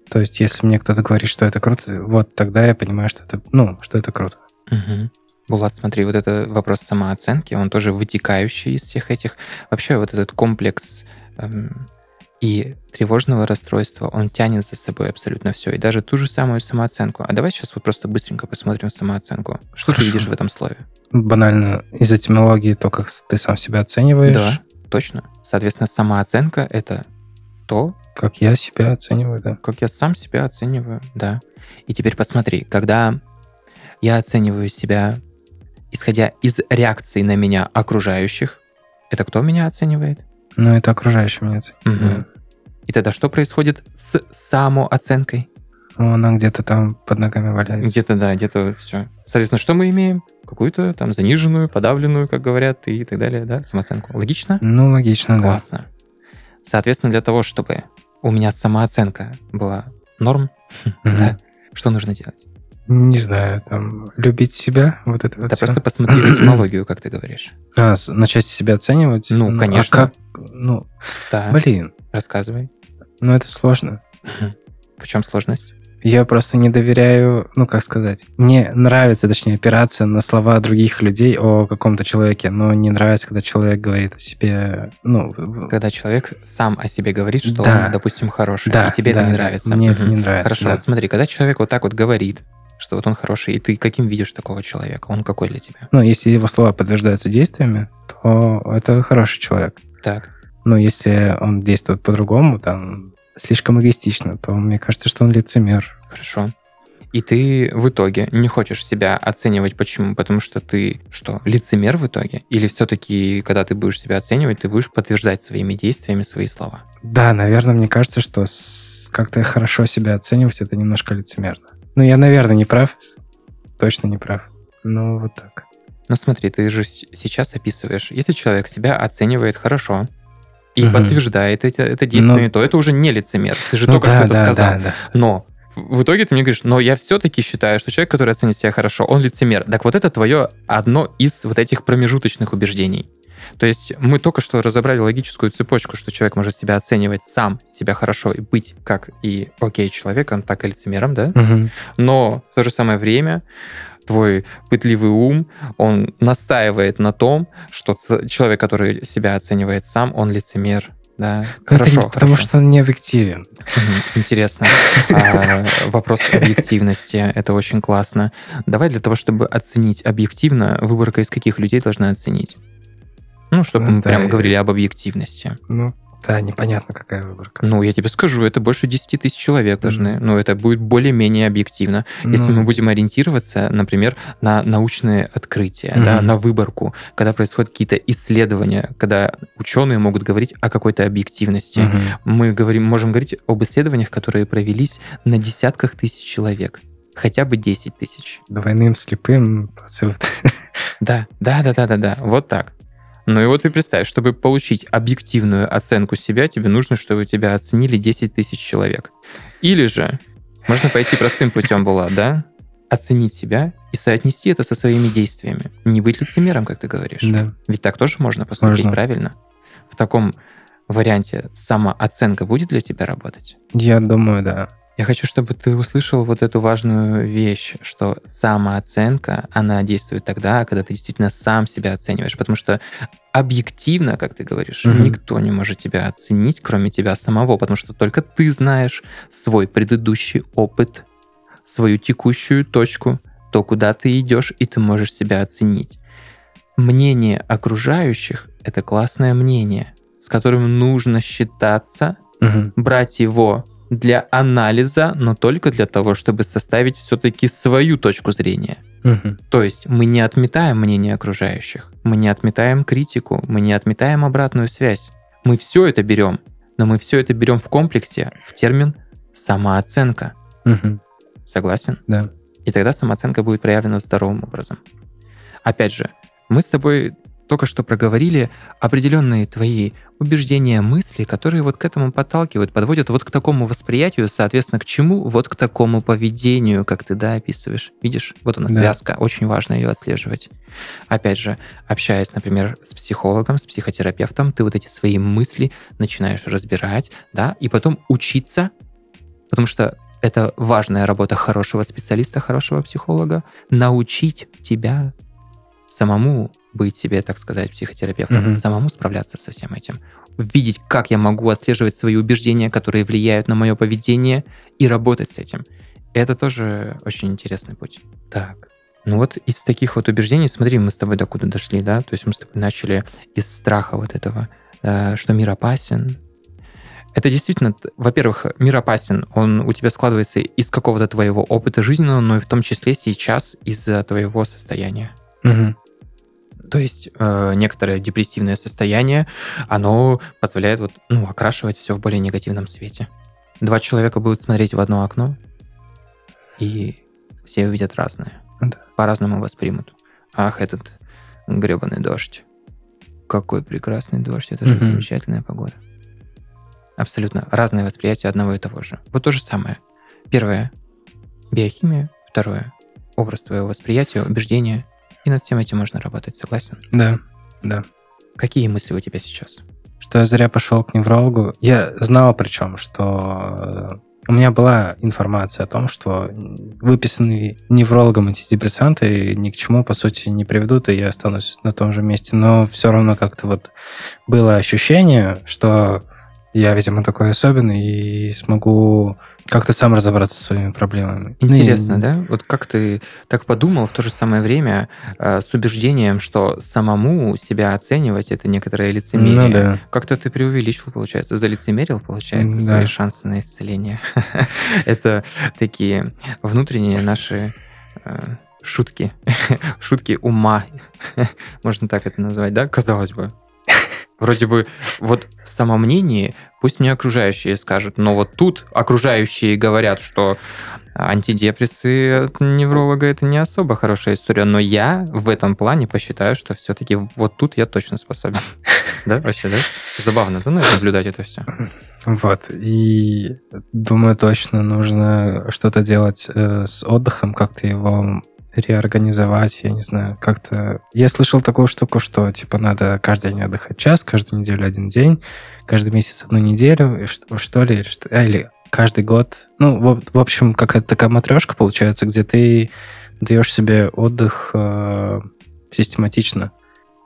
То есть, если мне кто-то говорит, что это круто, вот тогда я понимаю, что это, ну, что это круто. Мгм. Булат, смотри, вот это вопрос самооценки, он тоже вытекающий из всех этих. Вообще вот этот комплекс эм, и тревожного расстройства, он тянет за собой абсолютно все. И даже ту же самую самооценку. А давай сейчас вот просто быстренько посмотрим самооценку. Что ты Хорошо. видишь в этом слове? Банально из этимологии то, как ты сам себя оцениваешь, Да, точно. Соответственно, самооценка — это то, как я себя оцениваю, да. как я сам себя оцениваю, да. И теперь посмотри, когда я оцениваю себя, исходя из реакции на меня окружающих, это кто меня оценивает? Но это окружающие меня оценивают. Мгм. И тогда что происходит с самооценкой? Ну, Она где-то там под ногами валяется. Где-то, да, где-то все. Соответственно, что мы имеем? Какую-то там заниженную, подавленную, как говорят, и так далее, да, самооценку. Логично? Ну, логично, да. Классно. Соответственно, для того, чтобы у меня самооценка была норм, *laughs* да, что нужно делать? Не знаю, там, любить себя, вот это вот Да всё. просто посмотри *clears throat* этимологию, как ты говоришь. А, начать себя оценивать? Ну, а конечно. как? Ну, Да, блин, рассказывай. ну это сложно. В чем сложность? Я просто не доверяю, ну, как сказать, мне нравится, точнее, опираться на слова других людей о каком-то человеке, но не нравится, когда человек говорит о себе, ну, Когда человек сам о себе говорит, что Да. он, допустим, хороший, да, и тебе да, это не нравится. Мне это не нравится. Хорошо, да. вот смотри, когда человек вот так вот говорит, что вот он хороший, и ты каким видишь такого человека? Он какой для тебя? Ну, если его слова подтверждаются действиями, то это хороший человек. Так. Но если он действует по-другому, там, слишком эгоистично, то мне кажется, что он лицемер. Хорошо. И ты в итоге не хочешь себя оценивать. Почему? Потому что ты что, лицемер в итоге? Или все-таки, когда ты будешь себя оценивать, ты будешь подтверждать своими действиями свои слова? Да, наверное, мне кажется, что как-то хорошо себя оценивать, это немножко лицемерно. Ну, я, наверное, не прав. Точно не прав. Ну, вот так. Ну смотри, ты же сейчас описываешь, если человек себя оценивает хорошо и Мгм. подтверждает это, это действие, Ну- то это уже не лицемер. Ты же Ну только да, что это да, сказал. да, да. Но в в итоге ты мне говоришь, но я все-таки считаю, что человек, который оценит себя хорошо, он лицемер. Так вот это твое одно из вот этих промежуточных убеждений. То есть мы только что разобрали логическую цепочку, что человек может себя оценивать сам, себя хорошо и быть как и окей человеком, так и лицемером, да? Мгм. Но в то же самое время твой пытливый ум, он настаивает на том, что человек, который себя оценивает сам, он лицемер. Да, Ну, это хорошо, не- потому хорошо. что он не объективен. Интересно. А, Вопрос объективности. Это очень классно. Давай для того, чтобы оценить объективно, выборка из каких людей должна оценить? Ну, чтобы Ну, мы да, и- говорили об объективности. Ну, да, непонятно, какая выборка. Ну, я тебе скажу, это больше 10 тысяч человек должны. Мгм. Ну, это будет более-менее объективно. Если Ну, мы будем ориентироваться, например, на научные открытия, да, на выборку, когда происходят какие-то исследования, когда ученые могут говорить о какой-то объективности, мы говорим, можем говорить об исследованиях, которые провелись на десятках тысяч человек. Хотя бы 10 тысяч. Двойным слепым плацебо. Да, да, да, да, да, да. Вот так. Ну и вот ты представь, чтобы получить объективную оценку себя, тебе нужно, чтобы тебя оценили 10 тысяч человек. Или же можно пойти простым путем была, *laughs* да? Оценить себя и соотнести это со своими действиями. Не быть лицемером, как ты говоришь. Да. Ведь так тоже можно поступить, Можно. правильно? В таком варианте самооценка будет для тебя работать? Я думаю, да. Я хочу, чтобы ты услышал вот эту важную вещь, что самооценка, она действует тогда, когда ты действительно сам себя оцениваешь, потому что объективно, как ты говоришь, mm-hmm. никто не может тебя оценить, кроме тебя самого, потому что только ты знаешь свой предыдущий опыт, свою текущую точку, то, куда ты идешь, и ты можешь себя оценить. Мнение окружающих — это классное мнение, с которым нужно считаться, угу. брать его для анализа, но только для того, чтобы составить все-таки свою точку зрения. Угу. То есть мы не отметаем мнение окружающих, мы не отметаем критику, мы не отметаем обратную связь. Мы все это берем, но мы все это берем в комплексе в термин самооценка. Угу. Согласен? Да. И тогда самооценка будет проявлена здоровым образом. Опять же, мы с тобой только что проговорили определенные твои убеждения, мысли, которые вот к этому подталкивают, подводят вот к такому восприятию, соответственно, к чему? Вот к такому поведению, как ты, да, описываешь. Видишь? Вот она, да. связка. Очень важно ее отслеживать. Опять же, общаясь, например, с психологом, с психотерапевтом, ты вот эти свои мысли начинаешь разбирать, да, и потом учиться, потому что это важная работа хорошего специалиста, хорошего психолога, научить тебя самому быть себе, так сказать, психотерапевтом, mm-hmm. самому справляться со всем этим, видеть, как я могу отслеживать свои убеждения, которые влияют на мое поведение, и работать с этим. Это тоже очень интересный путь. Так. Ну вот из таких вот убеждений, смотри, мы с тобой докуда дошли, да? То есть мы с тобой начали из страха вот этого, что мир опасен. Это действительно, во-первых, мир опасен. Он у тебя складывается из какого-то твоего опыта жизненного, но и в том числе сейчас из-за твоего состояния. Угу. То есть э, некоторое депрессивное состояние, оно позволяет вот, ну, окрашивать все в более негативном свете. Два человека будут смотреть в одно окно, и все увидят разное. Да. По-разному воспримут. Ах, этот гребаный дождь. Какой прекрасный дождь, это же mm-hmm. замечательная погода. Абсолютно разное восприятие одного и того же. Вот то же самое. Первое — биохимия. Второе — образ твоего восприятия, убеждения. И над всем этим можно работать, согласен? Да, да. Какие мысли у тебя сейчас? Что я зря пошел к неврологу. Я знал причем, что э, у меня была информация о том, что выписанные неврологом антидепрессанты ни к чему, по сути, не приведут, и я останусь на том же месте. Но все равно как-то вот было ощущение, что я, видимо, такой особенный и смогу как-то сам разобраться со своими проблемами. Интересно, ну, да? Вот как ты так подумал в то же самое время э, с убеждением, что самому себя оценивать это некоторое лицемерие. Ну, да. Как-то ты преувеличил, получается, залицемерил, получается, да. свои шансы на исцеление. *laughs* это такие внутренние наши э, шутки, *laughs* шутки ума, *laughs* можно так это назвать, да? Казалось бы, Вроде бы вот в самомнении пусть мне окружающие скажут, но вот тут окружающие говорят, что антидепрессы от невролога это не особо хорошая история, но я в этом плане посчитаю, что все-таки вот тут я точно способен. *laughs* Да, вообще, да? Забавно, да, наблюдать это все. Вот, и думаю, точно нужно что-то делать э, с отдыхом, как-то его реорганизовать, я не знаю, как-то... Я слышал такую штуку, что, типа, надо каждый день отдыхать час, каждую неделю один день, каждый месяц одну неделю, что, что ли, или, что, а, или каждый год. Ну, в, в общем, какая-то такая матрешка получается, где ты даешь себе отдых э, систематично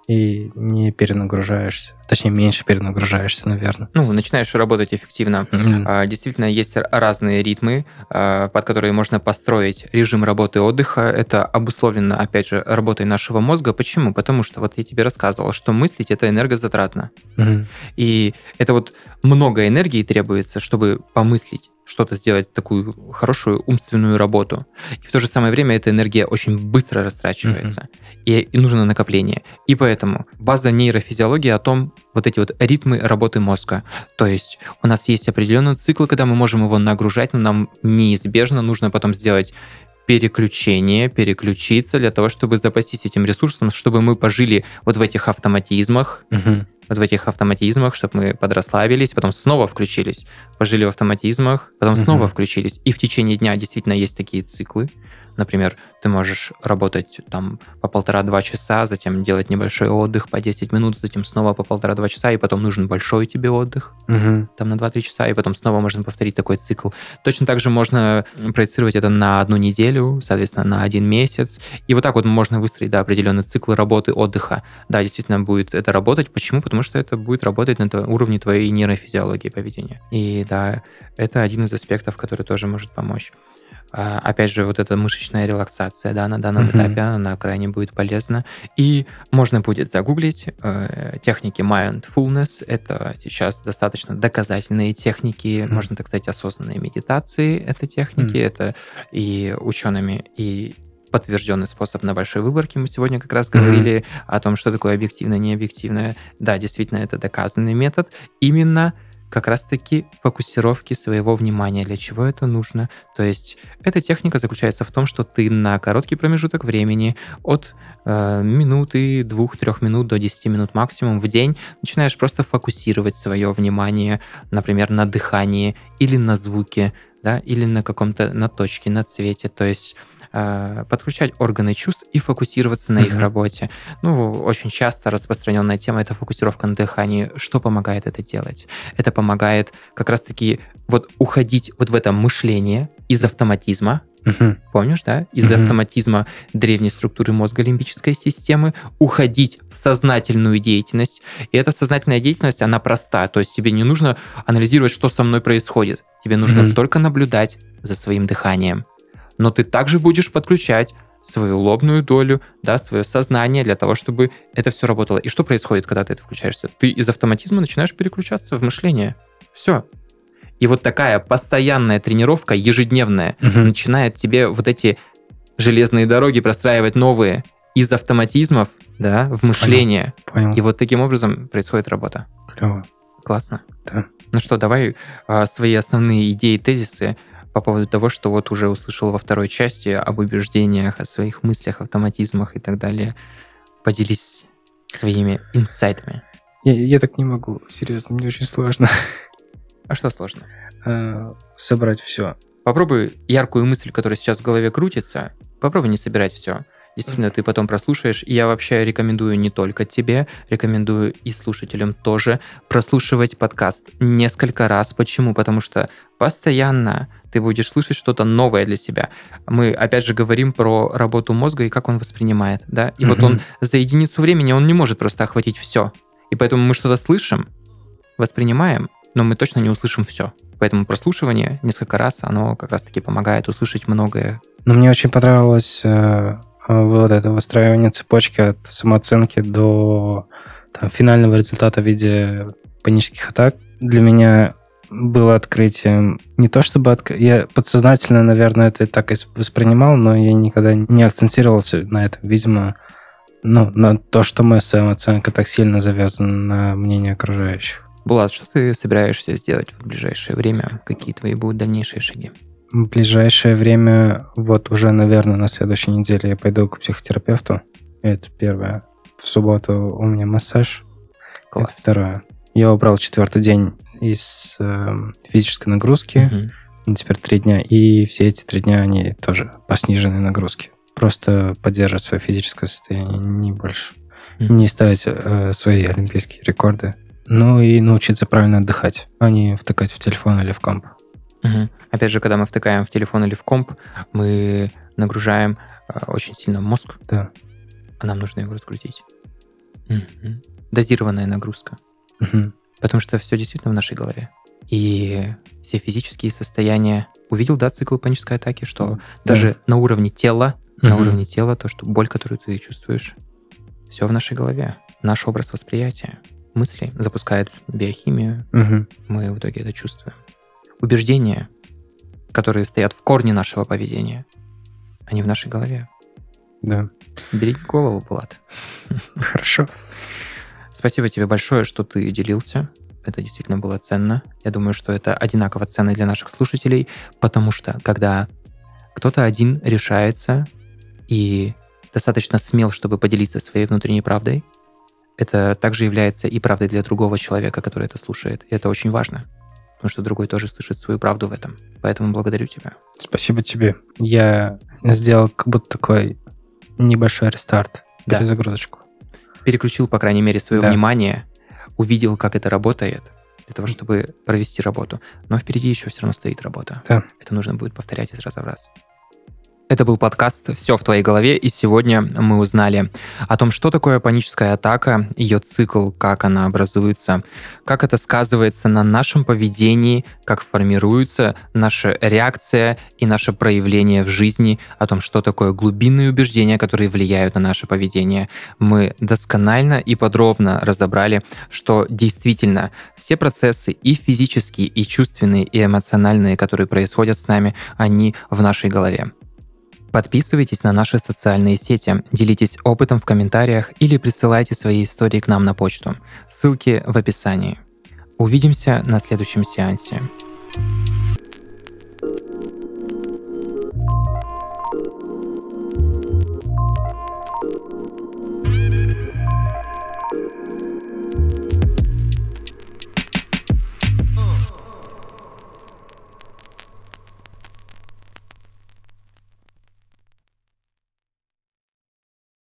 и не перенагружаешься. Точнее, меньше перенагружаешься, наверное. Ну, начинаешь работать эффективно. Mm-hmm. Действительно, есть разные ритмы, а, под которые можно построить режим работы и отдыха. Это обусловлено, опять же, работой нашего мозга. Почему? Потому что, вот я тебе рассказывал, что мыслить это энергозатратно. Mm-hmm. И это вот много энергии требуется, чтобы помыслить что-то сделать, такую хорошую умственную работу. И в то же самое время эта энергия очень быстро растрачивается. Mm-hmm. И, и нужно накопление. И поэтому база нейрофизиологии о том, вот эти вот ритмы работы мозга. То есть у нас есть определенный цикл, когда мы можем его нагружать, но нам неизбежно нужно потом сделать переключение, переключиться для того, чтобы запастись этим ресурсом, чтобы мы пожили вот в этих автоматизмах, угу. Вот в этих автоматизмах, чтобы мы подрасслабились, потом снова включились, пожили в автоматизмах, потом угу. снова включились. И в течение дня действительно есть такие циклы, Например, ты можешь работать там по полтора-два часа, затем делать небольшой отдых по 10 минут, затем снова по полтора-два часа, и потом нужен большой тебе отдых, Мгм. там на 2-3 часа, и потом снова можно повторить такой цикл. Точно так же можно проецировать это на одну неделю, соответственно, на один месяц. И вот так вот можно выстроить да, определенный цикл работы, отдыха. Да, действительно будет это работать. Почему? Потому что это будет работать на уровне твоей нейрофизиологии поведения. И да, это один из аспектов, который тоже может помочь. А, Опять же, вот эта мышечная релаксация, да, на данном Мгм. этапе, она крайне будет полезна. И можно будет загуглить э, техники mindfulness. Это сейчас достаточно доказательные техники, Мгм. можно так сказать, осознанные медитации. Это техники, Мгм. это и учеными, и подтвержденный способ на большой выборке. Мы сегодня как раз говорили о том, что такое объективное, необъективное. Да, действительно, это доказанный метод. Именно как раз-таки фокусировки своего внимания. Для чего это нужно? То есть эта техника заключается в том, что ты на короткий промежуток времени от э, минуты, двух-трех минут до 10 минут максимум в день начинаешь просто фокусировать свое внимание, например, на дыхании или на звуке, да, или на каком-то, на точке, на цвете. То есть э, подключать органы чувств и фокусироваться на их работе. Ну, очень часто распространенная тема это фокусировка на дыхании. Что помогает это делать? Это помогает как раз-таки вот уходить вот в это мышление из автоматизма, помнишь, да, из Мгм. автоматизма древней структуры мозга лимбической системы, уходить в сознательную деятельность. И эта сознательная деятельность, она проста. То есть тебе не нужно анализировать, что со мной происходит. Тебе нужно Мгм. только наблюдать за своим дыханием. Но ты также будешь подключать свою лобную долю, да, свое сознание для того, чтобы это все работало. И что происходит, когда ты это включаешься? Ты из автоматизма начинаешь переключаться в мышление. Все. И вот такая постоянная тренировка, ежедневная, Мгм. начинает тебе вот эти железные дороги простраивать новые из автоматизмов, да, в мышление. Понял. И вот таким образом происходит работа. Клево. Классно. Да. Ну что, давай а, свои основные идеи, тезисы по поводу того, что вот уже услышал во второй части об убеждениях, о своих мыслях, автоматизмах и так далее. Поделись своими инсайтами. Я, я так не могу, серьезно, мне очень сложно А что сложно? э, собрать все. Попробуй яркую мысль, которая сейчас в голове крутится, попробуй не собирать все. Действительно, ты потом прослушаешь. И я вообще рекомендую не только тебе, рекомендую и слушателям тоже прослушивать подкаст несколько раз. Почему? Потому что постоянно ты будешь слышать что-то новое для себя. Мы, опять же, говорим про работу мозга и как он воспринимает, да? И вот Мгм. он за единицу времени, он не может просто охватить все. И поэтому мы что-то слышим, воспринимаем, но мы точно не услышим все. Поэтому прослушивание несколько раз, оно как раз-таки помогает услышать многое. Но мне очень понравилось э, вот это выстраивание цепочки от самооценки до там, финального результата в виде панических атак. Для меня было открытием не то чтобы отк... я подсознательно, наверное, это так и воспринимал, но я никогда не акцентировался на этом. Видимо, ну, на то, что моя самооценка так сильно завязана на мнение окружающих. Булат, что ты собираешься сделать в ближайшее время? Какие твои будут дальнейшие шаги? В ближайшее время, вот уже, наверное, на следующей неделе я пойду к психотерапевту. Это первое. В субботу у меня массаж. Класс. Это второе. Я убрал четвертый день из э, физической нагрузки. Ну, Теперь три дня. И все эти три дня, они тоже по сниженной нагрузке. Просто поддерживать свое физическое состояние, не больше. Мгм. Не ставить э, свои олимпийские рекорды. Ну и научиться правильно отдыхать, а не втыкать в телефон или в комп. Мгм. Опять же, когда мы втыкаем в телефон или в комп, мы нагружаем э, очень сильно мозг, Да. а нам нужно его разгрузить. Мгм. Дозированная нагрузка. Мгм. Потому что все действительно в нашей голове. И все физические состояния. Увидел, да, цикл панической атаки, что Да. даже на уровне тела, на Мгм. уровне тела, то, что боль, которую ты чувствуешь, все в нашей голове. Наш образ восприятия, мысли запускает биохимию, Мгм. мы в итоге это чувствуем. Убеждения, которые стоят в корне нашего поведения, они в нашей голове. Да. Береги голову, Булат. Хорошо. Спасибо тебе большое, что ты делился. Это действительно было ценно. Я думаю, что это одинаково ценно для наших слушателей, потому что когда кто-то один решается и достаточно смел, чтобы поделиться своей внутренней правдой, это также является и правдой для другого человека, который это слушает. И это очень важно, потому что другой тоже слышит свою правду в этом. Поэтому благодарю тебя. Спасибо тебе. Я сделал как будто такой небольшой рестарт, Да. перезагрузочку. Переключил, по крайней мере, свое Да. внимание, увидел, как это работает, для того, чтобы провести работу. Но впереди еще все равно стоит работа. Да. Это нужно будет повторять из раза в раз. Это был подкаст «Все в твоей голове», и сегодня мы узнали о том, что такое паническая атака, ее цикл, как она образуется, как это сказывается на нашем поведении, как формируется наша реакция и наше проявление в жизни, о том, что такое глубинные убеждения, которые влияют на наше поведение. Мы досконально и подробно разобрали, что действительно все процессы и физические, и чувственные, и эмоциональные, которые происходят с нами, они в нашей голове. Подписывайтесь на наши социальные сети, делитесь опытом в комментариях или присылайте свои истории к нам на почту. Ссылки в описании. Увидимся на следующем сеансе.